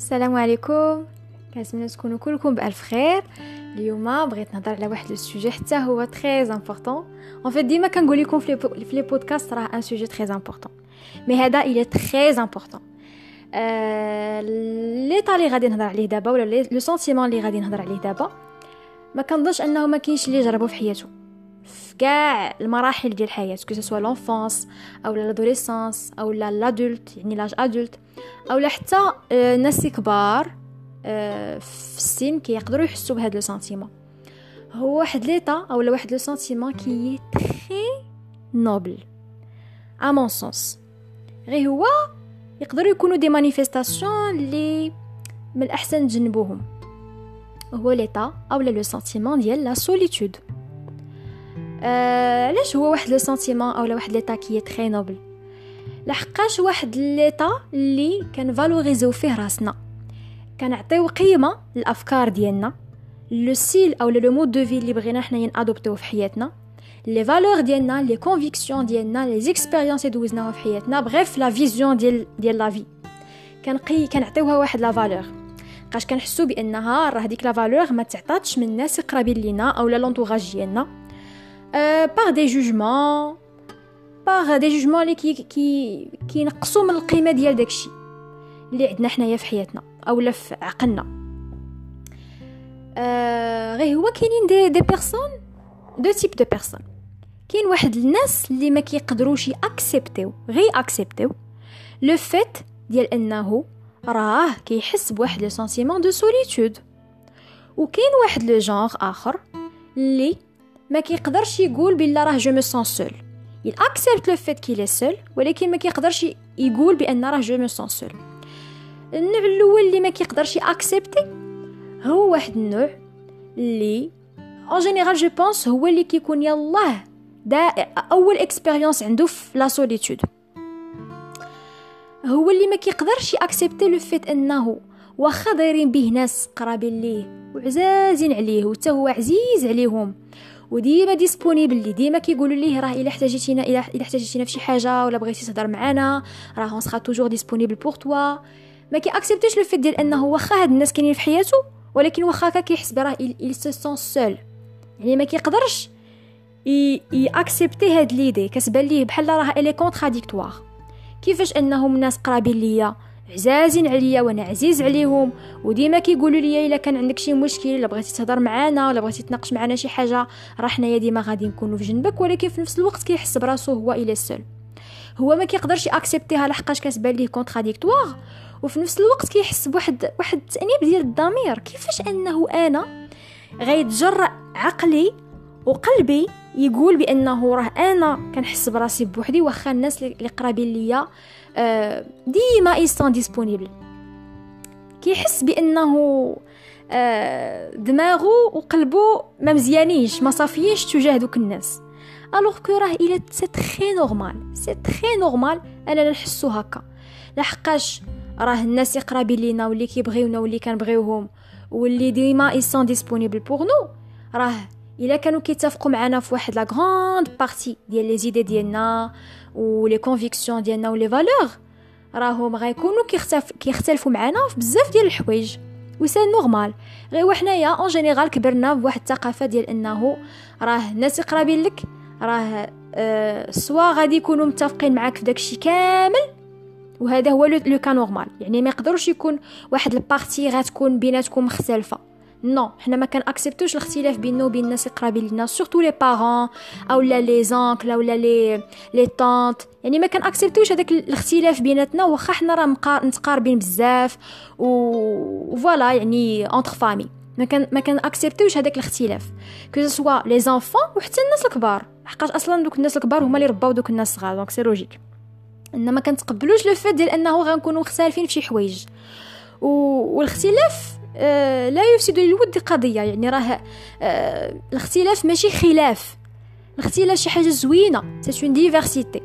السلام عليكم. كنتمنى تكونوا كلكم بألف خير. اليوم بغيت نهضر على واحد ال sujet حتى هو très important en fait ديما كنقول لكم في les podcasts راه un sujet très important mais هذا الي très important l'état اللي غادي نهضر عليه دابا ولا le sentiment اللي غادي نهضر عليه دابا ما كنظنش أنه ما كاينش اللي جربوا في حياته في كاع المراحل ديال الحياة que ce soit l'enfance أو l'adolescence أو l'adulte يعني l'âge adulte أو حتى الناس كبار في السن كيقدروا يحسوا بهذا le sentiment. هو واحد l'état أو واحد le sentiment qui est très noble. à mon sens غير هو يقدروا يكونوا des manifestations اللي من الأحسن تجنبوهم. هو l'état أو le sentiment ديال la solitude. آه، علاش هو واحد le sentiment اولا واحد l'état qui est très noble؟ لحقاش واحد l'état اللي كنفالوريزيو فيه راسنا. كنعطيو قيمة للأفكار ديالنا le style أو le mode de vie اللي بغينا حنا ادوبتيو في حياتنا les valeurs ديالنا les convictions ديالنا les expériences اللي دوزناها في حياتنا bref la vision ديال ديال la vie. كنقي كنعطيوها واحد la valeur. بقاش كنحسو بأنها راه هذيك la valeur ما تعطاتش من الناس قرابين لينا اولا l'entourage ديالنا. par des jugements par des jugements اللي كي كي كينقصوا من القيمه ديال داكشي اللي عندنا حنايا في حياتنا اولا في عقلنا غير هو كاينين des des personnes deux types de personnes كاين واحد الناس اللي ما كيقدروش اكسبتيو غير اكسبتيو le fait ديال انه راه كيحس بواحد le sentiment de solitude وكاين واحد le genre اخر اللي ما كيقدرش يقول بلا راه je me sens seul. Il accepte le fait qu'il est seul ولكن ما كيقدرش يقول بأن راه je me sens seul. النوع الأول اللي ما كيقدرش اكسبتي هو واحد النوع اللي en général je pense هو اللي كيكون يلاه دا أول expérience عنده في la solitude هو اللي ما كيقدرش اكسبتي le fait أنه واخا دايرين به ناس قرابين ليه وعزازين عليه وتا هو عزيز عليهم. وديما disponible لي ديما كيقولوا ليه راه إلا احتاجيتينا الا احتاجيتينا في شي حاجة ولا بغيتي تهضر معانا راه on sera toujours disponible pour toi ما كي accept يش le fait ديال أنه واخا هاد الناس كاينين في حياته ولكن واخا هكا كيحس براه il se sent seul. يعني ما كيقدرش ي accepter هاد l'idée كتبان ليه بحال راه elle est contradictoire كيفاش أنهم ناس قرابين ليا؟ عزازين عليا وأنا عزيز عليهم. وديما كيقولوا لي إلا كان عندك شي مشكل الا بغيتي تهضر معانا ولا بغيتي تناقش معنا شي حاجة راه حنايا ديما غادي نكونوا في جنبك ولكن في نفس الوقت كيحس براسو هو il est seul هو ما كيقدرش accepter ها لحقاش كتبان ليه contradictoire وفي نفس الوقت كيحس بواحد واحد التأنيب ديال الضمير. كيفاش أنه أنا غيتجرأ عقلي وقلبي يقول بأنه راه أنا كنحس براسي بوحدي واخا الناس اللي قرابين ليا آه، ديما ils sont disponibles كيحس بأنه آه، دماغو وقلبو ما مزيانينش ما صافيينش تجاه دوك الناس. alors que راه إلى c'est très normal c'est très normal أننا نحسو هكا. لحقاش راه الناس قرابين لينا واللي كيبغيونا واللي كنبغيوهم واللي ديما ils sont disponibles pour nous راه إلا كانوا كيتفقوا معنا في واحد la grande partie ديال les idées ديالنا و les convictions ديالنا و les valeurs راهم غيكونوا كيختلف كيختلفوا معنا في بزاف ديال الحوايج و c'est normal غير وحنايا en général كبرنا بواحد الثقافة ديال إنه راه الناس قرابين لك راه أه soit غادي يكونوا متفقين معاك في داكشي كامل وهذا هو le cas normal يعني ما يقدروش يكون واحد ال partie غتكون بيناتكم مختلفة. non حنا ما كان accept وش الاختلاف بيننا وبين الناس القرابين لينا surtout les parents أو لا les oncles أو لا les les tantes يعني ما كان accept وش هذاك الاختلاف بيناتنا واخا حنا راه متقاربين بزاف و voilà يعني entre famille ما كان ما كان accept وش هذاك الاختلاف. que ce soit les enfants وحتى الناس الكبار. حقاش أصلا دوك الناس الكبار هما اللي رباو دوك الناس الصغار donc c'est logique ان ما كنتقبلوش le fait ديال أنه غنكونوا مختلفين في شي حوايج. والاختلاف آه، لا يفسد للود قضية. يعني راه آه، الاختلاف ماشي خلاف. الاختلاف شي حاجة زوينة. c'est une diversité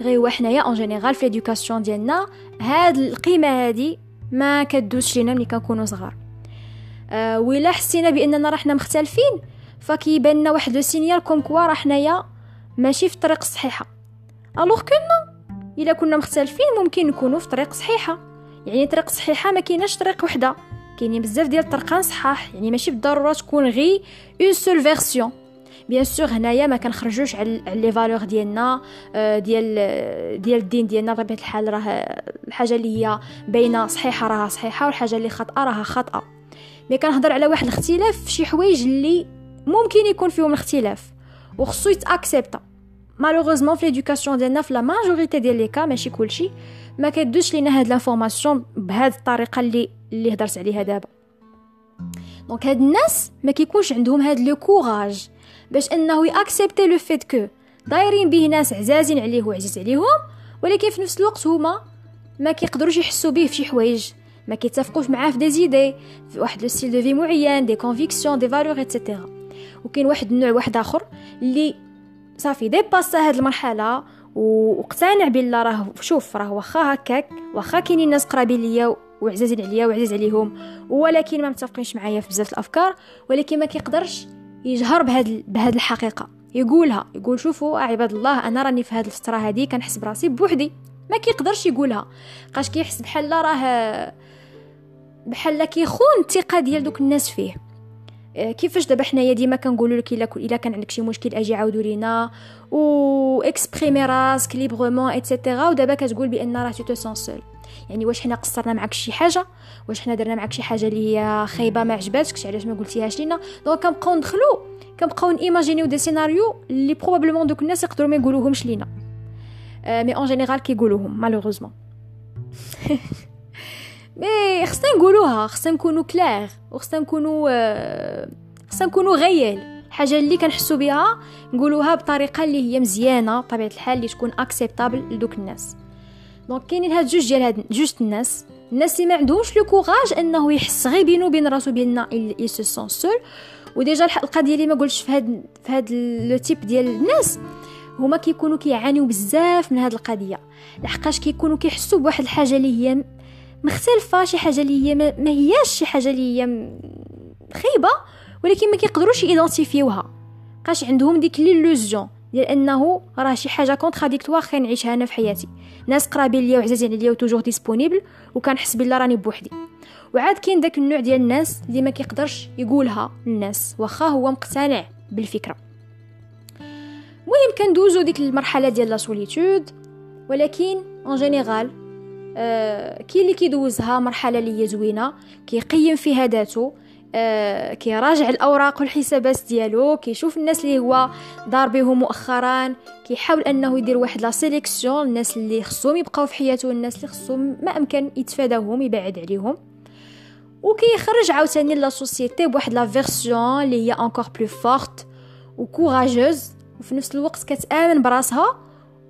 غير حنايا en général في l'éducation ديالنا هاد القيمة هادي ما كدوش لينا ملي كنكونوا صغار. أه وإلا حسينا بأننا راه حنا مختلفين فكيبان لنا واحد le signal comme quoi راه حنايا ماشي في الطريق الصحيحه alors كنا إلا كنا مختلفين ممكن نكونوا في طريق صحيحة. يعني طريق صحيحة ما كايناش طريق وحدة. كاينين بزاف ديال الطرقان صحاح يعني ماشي بالضرورة تكون غي une seule version bien sûr حنايا ما كنخرجوش على les valeurs ديالنا آه، ديال ديال الدين ديالنا بطبيعة الحال راه الحاجة اللي هي باينة صحيحة راها صحيحة والحاجة اللي خاطئه راها خاطئه mais كنهضر على واحد الاختلاف في شي حوايج اللي ممكن يكون فيهم الاختلاف وخصو يت accept ا malheureusement في l'éducation ديالنا في la majorité ديال les cas ماشي كلشي ما كيدوش لينا هاد l'information بهاد الطريقة اللي اللي هضرت عليها دابا. donc هاد الناس ما كيكونش عندهم هاد le courage باش إنه ي accepter le fait que. دايرين به ناس عزازين عليه وعزيز عليهم ولكن في نفس الوقت هما ما كيقدروش يحسوا به في شي حوايج. ما كيتفقوش معاه في des في واحد le style de vie معين des convictions des valeurs et cetera وكاين واحد النوع واحد آخر اللي صافي dépass ا هاد المرحلة واقتنع بللي راه شوف راه واخا هكاك واخا كاينين ناس قرابين ليا وعزازين عليا وعزيز عليهم ولكن ما متفقينش معايا في بزاف الأفكار ولكن ما كيقدرش يجهر بهاد بهاد الحقيقة. يقولها يقول شوفوا عباد الله أنا راني في هاد الفترة هادي كنحس براسي بوحدي ما كيقدرش يقولها. حقاش كيحس بحال راه بحال كيخون الثقة ديال دوك الناس فيه. آه، كيفاش دابا حنايا ديما كنقولوا لك إلا إلا كان عندك شي مشكل أجي عاودوا لينا و exprimer راسك librement et cetera ودابا كتقول بأن راه tu te sens seul يعني واش حنا قصرنا معك شي حاجة؟ واش حنا درنا معك شي حاجة اللي هي خايبة ما عجباتكش؟ علاش ما قلتيهاش لينا؟ donc كنبقاو ندخلو كنبقاو imagin يو des scénarios اللي probablement دوك الناس يقدروا ما يقولوهمش لينا. mais en général كيقولوهم malheureusement mais خصنا نقولوها خصنا نكونوا clairs وخصنا نكونوا خصنا نكونوا غيال الحاجة اللي كنحسوا بها نقولوها بطريقة اللي هي مزيانة بطبيعة الحال اللي تكون acceptable لدوك الناس. donc كاينين هاد جوج ديال هاد جوج الناس الناس اللي ما عندهمش le courage إنه يحس غير بينو وبين راسو بأنه il se sent seul و déjà الحلقة ديالي ما قلتش في هاد في هاد le type ديال الناس هما كيكونوا كيعانيو بزاف من هاد القضية. لحقاش كيكونوا كيحسوا بواحد الحاجة اللي هي مختلفة شي حاجة اللي هي ما هياش شي حاجة اللي هي خايبة ولكن ما كيقدروش ي identifi يوها حقاش عندهم ديك l'illusion. ديال انه راه شي حاجة contradictoire خاين نعيشها أنا في حياتي. ناس قرابين ليا وعزازين عليا و toujours disponibles وكنحس بلا راني بوحدي. وعاد كاين داك النوع ديال الناس اللي ما كيقدرش يقولها للناس واخا هو مقتنع بالفكرة. المهم كندوزو ديك المرحلة ديال la solitude ولكن en général آه كاين اللي كيدوزها مرحلة اللي هي زوينة كيقيم فيها ذاته. كيراجع الأوراق والحسابات ديالو كيشوف الناس اللي هو دار بهم مؤخرا كيحاول أنه يدير واحد la sélection الناس اللي خصهم يبقاو في حياته والناس اللي خصهم ما أمكن يتفاداهم يبعد عليهم. وكيخرج عاوتاني la société بواحد la version اللي هي encore plus forte و courageuse وفي نفس الوقت كتأمن براسها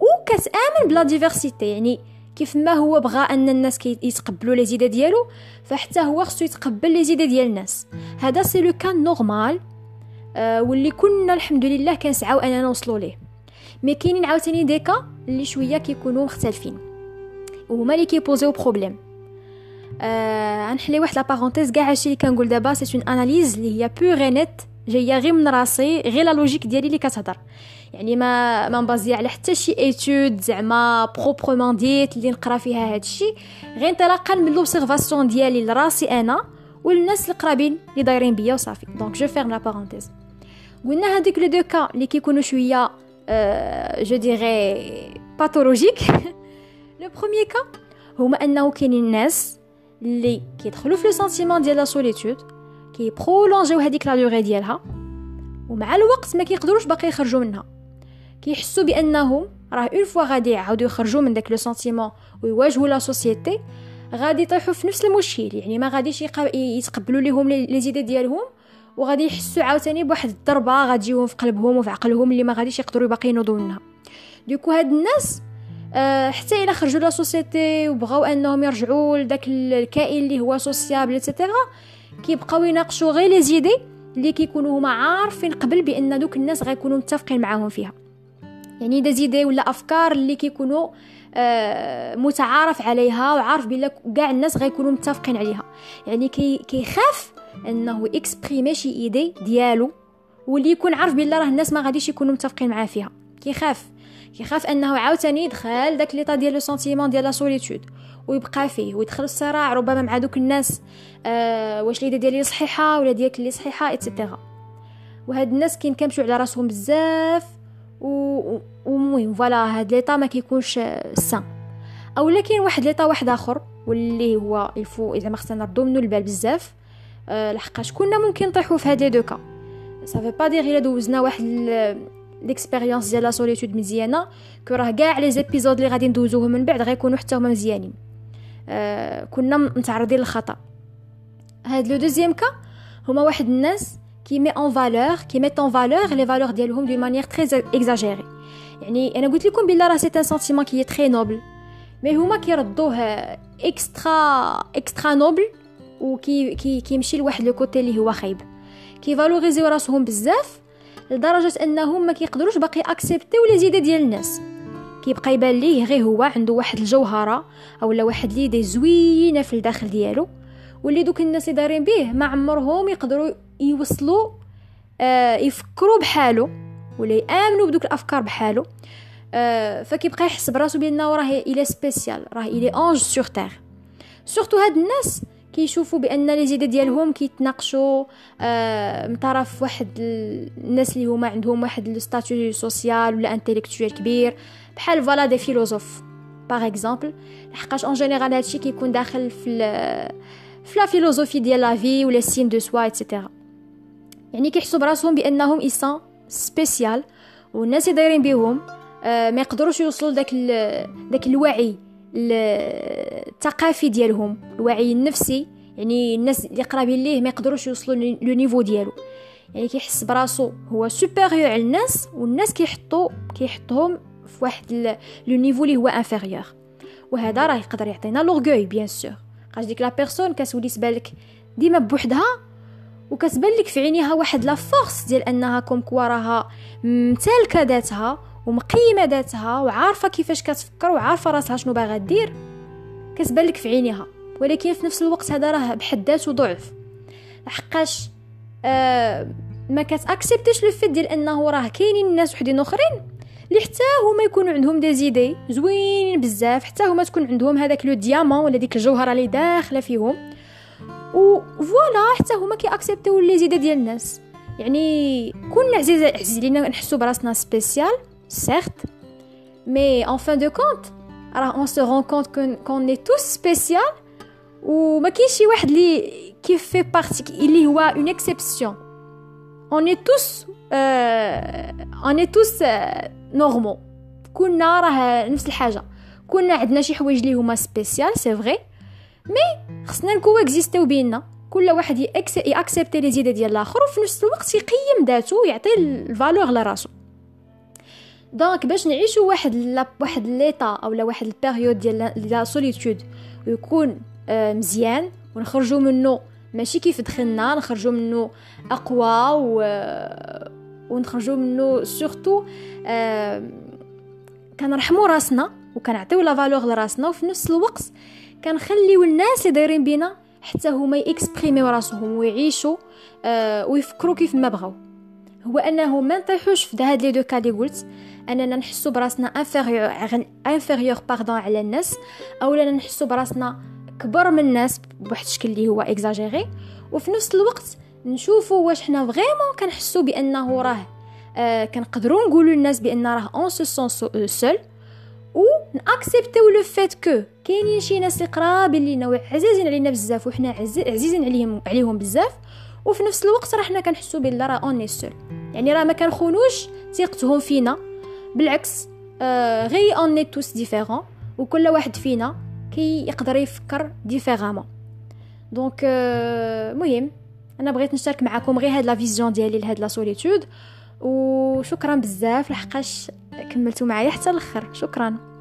وكتأمن ب la diversité يعني كيف ما هو بغى أن الناس يتقبلوا les idées ديالو فحتى هو خصو يتقبل les idées ديال الناس. هذا c'est le cas normal آه واللي كنا الحمد لله كنسعاو أننا نوصلوا ليه. mais كاينين عاوتاني des cas اللي شوية كيكونوا مختلفين وهما اللي كي poser يو problème. آه غنحلي واحد la parenthèse كاع هادشي اللي كنقول دابا c'est une analyse اللي هي purement جاية غير من راسي غير la logique ديالي اللي كتهضر. يعني ما ما م basé على حتى شي étude زعما proprement dite اللي نقرا فيها هادشي غير انطلاقا من l'observation ديالي لراسي أنا والناس القرابين اللي دايرين بيا وصافي. donc je ferme la parenthèse قلنا هذيك les deux cas اللي كيكونوا شوية je dirais pathologiques le premier cas هما أنه كاينين الناس اللي كيدخلوا في le sentiment ديال la solitude كي prolonger يو هذيك la durée ديالها ومع الوقت ما كيقدروش باقي يخرجوا منها. كيحسوا بأنهم راه une fois غادي يعاودوا يخرجوا من داك le sentiment ويواجهوا la société غادي يطيحوا في نفس المشكل. يعني ما غاديش يتقبلوا لهم les idées ديالهم وغادي يحسوا عاوتاني بواحد الضربة غاديهم في قلبهم وفي عقلهم اللي ما غاديش يقدروا باقي ينوضوا منها. donc هاد الناس أه حتى إلا خرجوا la société وبغاو أنهم يرجعوا لداك الكائن اللي هو sociable et cetera كيبقاو يناقشوا غير les idées اللي كيكونوا هما عارفين قبل بأن دوك الناس غيكونوا متفقين معاهم فيها. يعني des idées ولا أفكار اللي كيكونوا آه متعارف عليها وعارف بلا كاع الناس غيكونوا متفقين عليها. يعني كي كيخاف إنه exprimer شي idée ديالو واللي يكون عارف بلا راه الناس ما غاديش يكونوا متفقين معاه فيها. كيخاف كيخاف إنه عاوتاني يدخل داك l'état ديال le sentiment ديال la solitude ويبقى فيه ويدخل الصراع ربما مع دوك الناس آه واش l'idée ديالي صحيحة ولا ديالك اللي صحيحة et cetera وهاد الناس كاين كيمشيو على راسهم بزاف ومهم voilà هاد l'état ما كيكونش sain. أو لكن واحد l'état واحد آخر واللي هو الفو إذا ما خصنا نردو منو البال بزاف. أه لحقاش كنا ممكن نطيحو في هاد les deux cas؟ ça veut pas dire إلا دوزنا واحد l'expérience ديال la solitude مزيانة que راه كاع les épisodes اللي غادي ندوزوهم من بعد غيكونوا حتى هما مزيانين. أه كنا متعرضين للخطأ. هاد le deuxième cas هما واحد الناس qui met en valeur qui met en valeur les valeurs ديالهم d'une manière très exagérée. يعني أنا قلت لكم بلا راه c'est un sentiment qui est très noble mais هما كيردوه extra extra noble وكي كي كيمشي لواحد le côté اللي هو خايب كي valoriser يو راسهم بزاف لدرجه انهم ما كيقدروش باقي accepter يو les idées ديال الناس كيبقى يبان ليه غير هو عنده واحد الجوهره اولا واحد l'idée زوينه في الداخل ديالو واللي دوك الناس اللي دايرين به ما عمرهم يقدروا يوصلوا آه يفكروا بحالو ولا يآمنوا بدوك الأفكار بحالو آه فكيبقى يحس براسو بانه راه il est spécial راه il est ange sur terre surtout هاد الناس كيشوفوا بأن les idées ديالهم كيتناقشوا آه من طرف واحد الناس اللي هما عندهم واحد le statut social ولا intellectuel كبير بحال voilà des philosophes par exemple لحقاش en général هادشي كيكون داخل في في la philosophie ديال la vie ولا celle de soi et cetera يعني كيحسوا براسهم بأنهم ils sont spécial والناس اللي دايرين بهم آه ما يقدروش يوصلوا لذاك داك الوعي الثقافي ديالهم الوعي النفسي يعني الناس اللي قرابين ليه ما يقدروش يوصلوا le niveau ديالو. يعني كيحس براسو هو supérieur على الناس والناس كيحطوا كيحطهم في واحد le niveau اللي هو inférieur وهذا راه يقدر يعطينا l'orgueil bien sûr خاطر ديك la personne كتولي تبالك ديما بوحدها وكتبان لك في عينيها واحد la force ديال انها comme quoi راها ممتلكة ذاتها ومقيمة ذاتها وعارفة كيفاش كتفكر وعارفة راسها شنو باغا دير. كتبان لك في عينيها ولكن في نفس الوقت هذا راه بحد ذاته ضعف. لحقاش آه ما كت accepter ش le fait ديال انه راه كاينين الناس وحدين اخرين؟ اللي حتى هما يكونوا عندهم des idées زوينين بزاف حتى هما تكون عندهم هذاك le diamant ولا ديك الجوهرة اللي داخلة فيهم. و voilà حتى هما كي accepter يو les idées ديال الناس. يعني كنا عزيز عزيز لينا نحسو براسنا spécial certes mais en fin de compte راه on se rend compte qu'on est tous spécial وما كاينش شي واحد اللي كي fait partie اللي هو une exception on est tous on est tous normal كنا راه نفس الحاجة. كنا عندنا شي حوايج اللي هما spécial c'est vrai mais خصنا ن coexister و بيننا. كل واحد ي accepter les idées ديال الآخر وفي نفس الوقت يقيم ذاته ويعطي ال valeur لراسو donc باش نعيشو واحد لا واحد l'état اولا واحد ال période ديال la solitude ويكون آه مزيان ونخرجوا منه ماشي كيف دخلنا نخرجوا منه أقوى و ونخرجوا منه surtout آه كنرحموا راسنا وكنعطيو la valeur لراسنا وفي نفس الوقت كنخليو الناس اللي دايرين بينا حتى هما ي exprimer و راسهم ويعيشوا آه ويفكروا كيف ما بغاو. هو أنه ما نطيحوش في هاد les deux cas اللي قلت أننا نحسو براسنا inférieur pardon على الناس اولا نحسو براسنا كبر من الناس بواحد الشكل اللي هو إكزاجيري وفي نفس الوقت نشوفوا واش حنا vraiment كنحسوا بأنه راه آه كنقدروا نقولوا للناس بأن راه on se sent seul و ن accepter و le fait que كاينين شي ناس قرابين لينا وعزازين علينا بزاف وحنا عزيزين عليهم عليهم بزاف وفي نفس الوقت راه حنا كنحسوا بان راه on est seul يعني راه ما كنخونوش ثقتهم فينا بالعكس آه غي on est tous différents وكل واحد فينا كي يقدر يفكر différemment donc آه مهم أنا بغيت نشارك معكم غير هاد la vision ديالي لهاد la solitude وشكرا بزاف لحقاش كملتوا معايا حتى الأخر. شكرا.